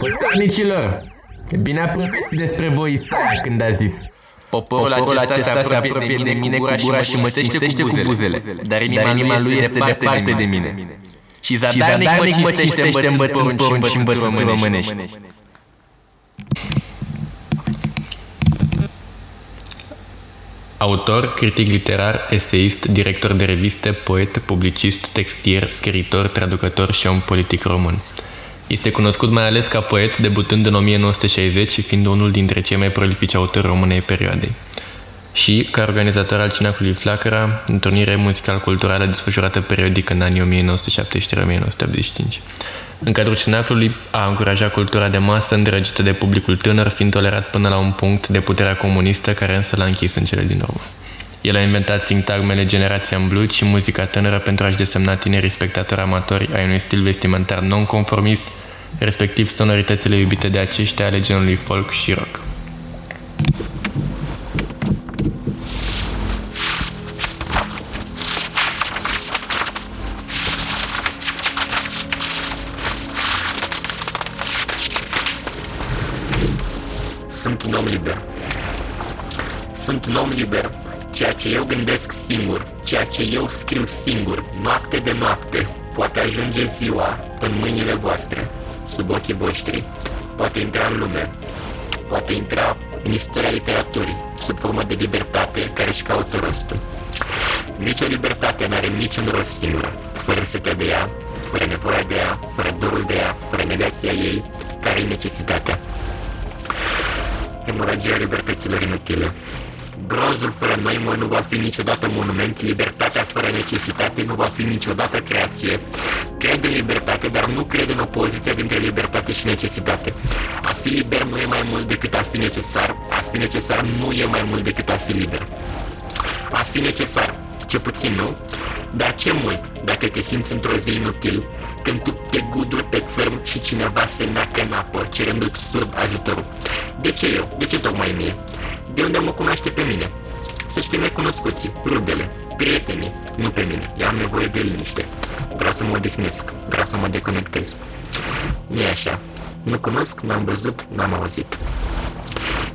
Fățarnicilor, bine a profesit despre voi Isaia când a zis Poporul, Poporul acesta, acesta se apropie de mine cu gura și mă citește cu buzele, dar inima, lui este departe, departe de mine. Și zadarnic mă citește învățând porunci și învățând românești. Autor, critic literar, eseist, director de reviste, poet, publicist, textier, scriitor, traducător și om politic român. Este cunoscut mai ales ca poet, debutând în 1960 și fiind unul dintre cei mai prolifici autori române ai perioadei. Și ca organizator al Cinacului Flacăra, întâlnire muzical-culturală desfășurată periodic în anii 1973-1985. În cadrul Cinaclului a încurajat cultura de masă îndrăgită de publicul tânăr, fiind tolerat până la un punct de puterea comunistă care însă l-a închis în cele din urmă. El a inventat sintagmele Generația în Blut și muzica tânără pentru a-și desemna tinerii spectatori amatori ai unui stil vestimentar non-conformist, respectiv sonoritățile iubite de aceștia ale genului folk și rock. Sunt un om liber. Sunt un om liber. Ceea ce eu gândesc singur, ceea ce eu scriu singur, noapte de noapte, poate ajunge ziua în mâinile voastre, sub ochii voștri. Poate intra în lume, poate intra în istoria literaturii, sub formă de libertate care își caută rostul. Nici o libertate nu are niciun rost singur, fără să te de ea, fără nevoia de ea, fără dorul de ea, fără negația ei, care e necesitatea hemoragia libertăților inutile. Bronzul fără noimă nu va fi niciodată monument, libertatea fără necesitate nu va fi niciodată creație. Cred în libertate, dar nu cred în opoziția dintre libertate și necesitate. A fi liber nu e mai mult decât a fi necesar, a fi necesar nu e mai mult decât a fi liber. A fi necesar, ce puțin nu, dar ce mult dacă te simți într-o zi inutil, când tu te guduri pe țărm și cineva se neacă în apă, cerându-ți surd ajutorul. De ce eu? De ce tocmai mie? De unde mă cunoaște pe mine? Să știe necunoscuții, rudele, prietenii, nu pe mine. Eu am nevoie de liniște. Vreau să mă odihnesc, vreau să mă deconectez. Nu e așa. Nu cunosc, n-am văzut, n-am auzit.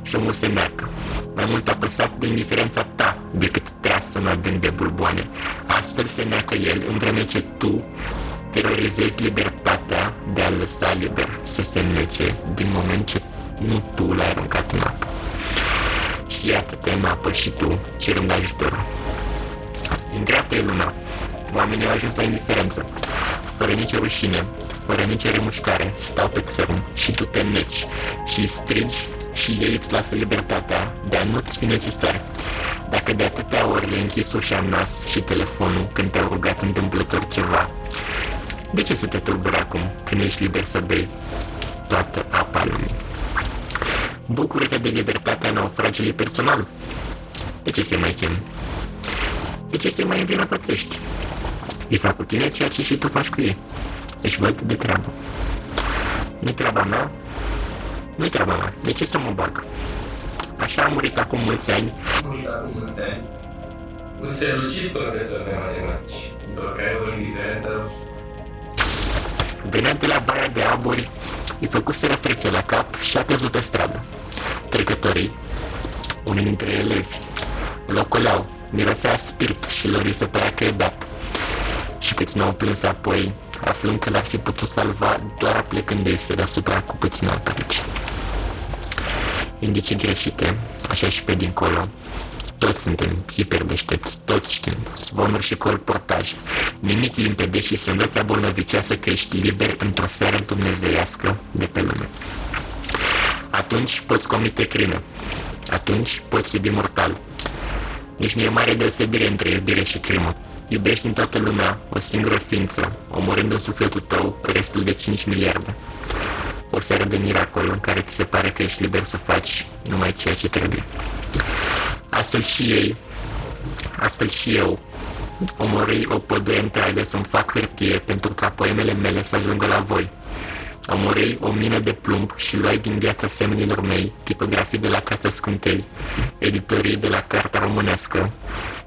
Și omul se neacă. Mai mult apăsat de indiferența ta decât treasă în adânc de bulboane. Astfel se neacă el, în vreme ce tu terorizezi libertatea de a lăsa liber să se nece din moment ce nu tu l-ai aruncat în apă. Și iată-te în apă și tu, cerând ajutor. Intrată e luna. Oamenii au ajuns la indiferență. Fără nicio rușine, fără nicio remușcare, stau pe țărm și tu te neci și strigi și ei îți lasă libertatea de a nu-ți fi necesar. Dacă de atâtea ori le închis ușa în nas și telefonul când te-au rugat întâmplător ceva, de ce să te tulburi acum când ești liber să bei toată apa lumii? Bucură-te de libertatea naufragiului personal. De ce se mai chem? De ce se mai învinovățești? Ei fac cu tine ceea ce și tu faci cu ei. Își văd de treabă. Nu treaba mea? Nu treaba mea. De ce să mă bag? Așa a murit acum mulți ani. A murit acum mulți ani. Un strălucit profesor de matematici, într-o craiovă indiferentă. Venea de la Baia de Aburi, îi făcuse reflexie la cap și a căzut pe stradă. Trecătorii, unii dintre elevi, îl ocoleau, mirosea spirit și lor îi se părea că e dat. Și câți n-au plâns apoi, aflând că l-ar fi putut salva doar plecându-i deasupra cu puțin apă rece. Indicii greșite, așa și pe dincolo, toți suntem hiperdeștepți, toți știm, zvonuri și colportaj. Nimic limpede și senzația bolnăvicioasă că ești liber într-o seară dumnezeiască de pe lume. Atunci poți comite crime. Atunci poți iubi mortal. Nici nu e mare deosebire între iubire și crimă. Iubești în toată lumea o singură ființă, omorând în sufletul tău restul de 5 miliarde. O seară de miracol în care ți se pare că ești liber să faci numai ceea ce trebuie. Astfel și ei, astfel și eu, omorâi o pădure întreagă să-mi fac hârtie pentru ca poemele mele să ajungă la voi. Amorei o mină de plumb și luai din viața semenilor mei tipografii de la Casa Scântei, editorii de la Carta Românească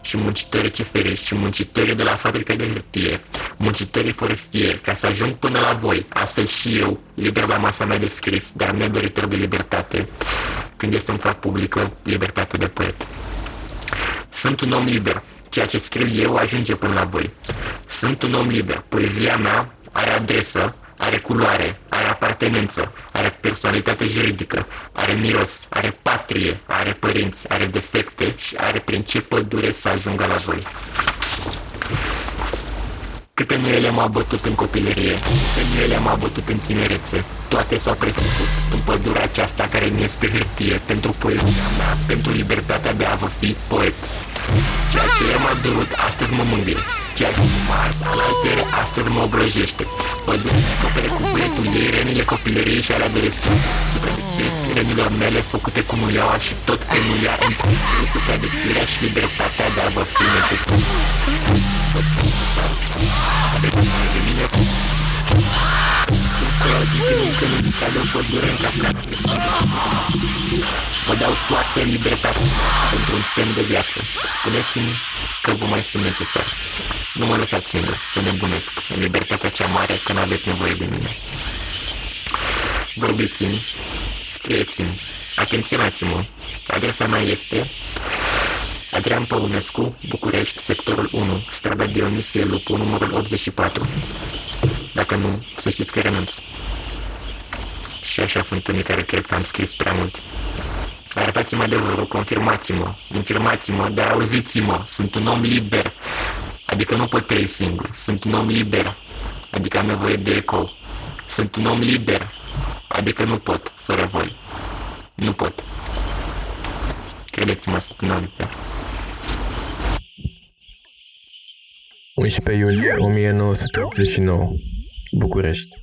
și muncitorii ciferiști și muncitorii de la fabrica de hârtie, muncitorii forestieri, ca să ajung până la voi, astfel și eu, liber la masa mea de scris, dar nedoritor de libertate, când este să-mi fac publică libertate de poet. Sunt un om liber, ceea ce scriu eu ajunge până la voi. Sunt un om liber, poezia mea are adresă, are culoare, are apartenență, are personalitate juridică, are miros, are patrie, are părinți, are defecte și are prin ce pădure să ajungă la voi. Câte nu ele m-au bătut în copilărie, câte nu ele m-au bătut în tinerețe, toate s-au prefăcut în pădurea aceasta care mi este hârtie pentru poezia mea, pentru libertatea de a vă fi poet. Ceea ce i m-a durut, astăzi mă mângâie. Ceea ce mă alaltere, astăzi mă obrăjește. Pădurea acopere cu băietul ei rănile copilăriei și ale adolescenței. Supraviețuiesc rănilor mele făcute cu nuiaua și tot că nu ia în supraviețuirea și libertatea de a vă fi necesar. Vă sunt Aveți de mine Că nu cadă în pădure în capcană Vă dau toată libertatea pentru un semn de viață. Spuneți-mi că vă mai sunt necesar. Nu mă lăsați singur să nebunesc în libertatea cea mare când aveți nevoie de mine. Vorbiți-mi, scrieți-mi, atenționați-mă. Adresa mea este Adrian Păunescu, București, sectorul 1, strada Dionisie Lupu, numărul 84. Dacă nu, să știți că renunț. Și așa sunt unii care cred că am scris prea mult. Arătați-mă adevărul, confirmați-mă, infirmați-mă, dar auziți-mă, sunt un om liber. Adică nu pot trăi singur, sunt un om liber. Adică am nevoie de eco. Sunt un om liber. Adică nu pot, fără voi. Nu pot. Credeți-mă, sunt un om liber. 11 iulie 1989 București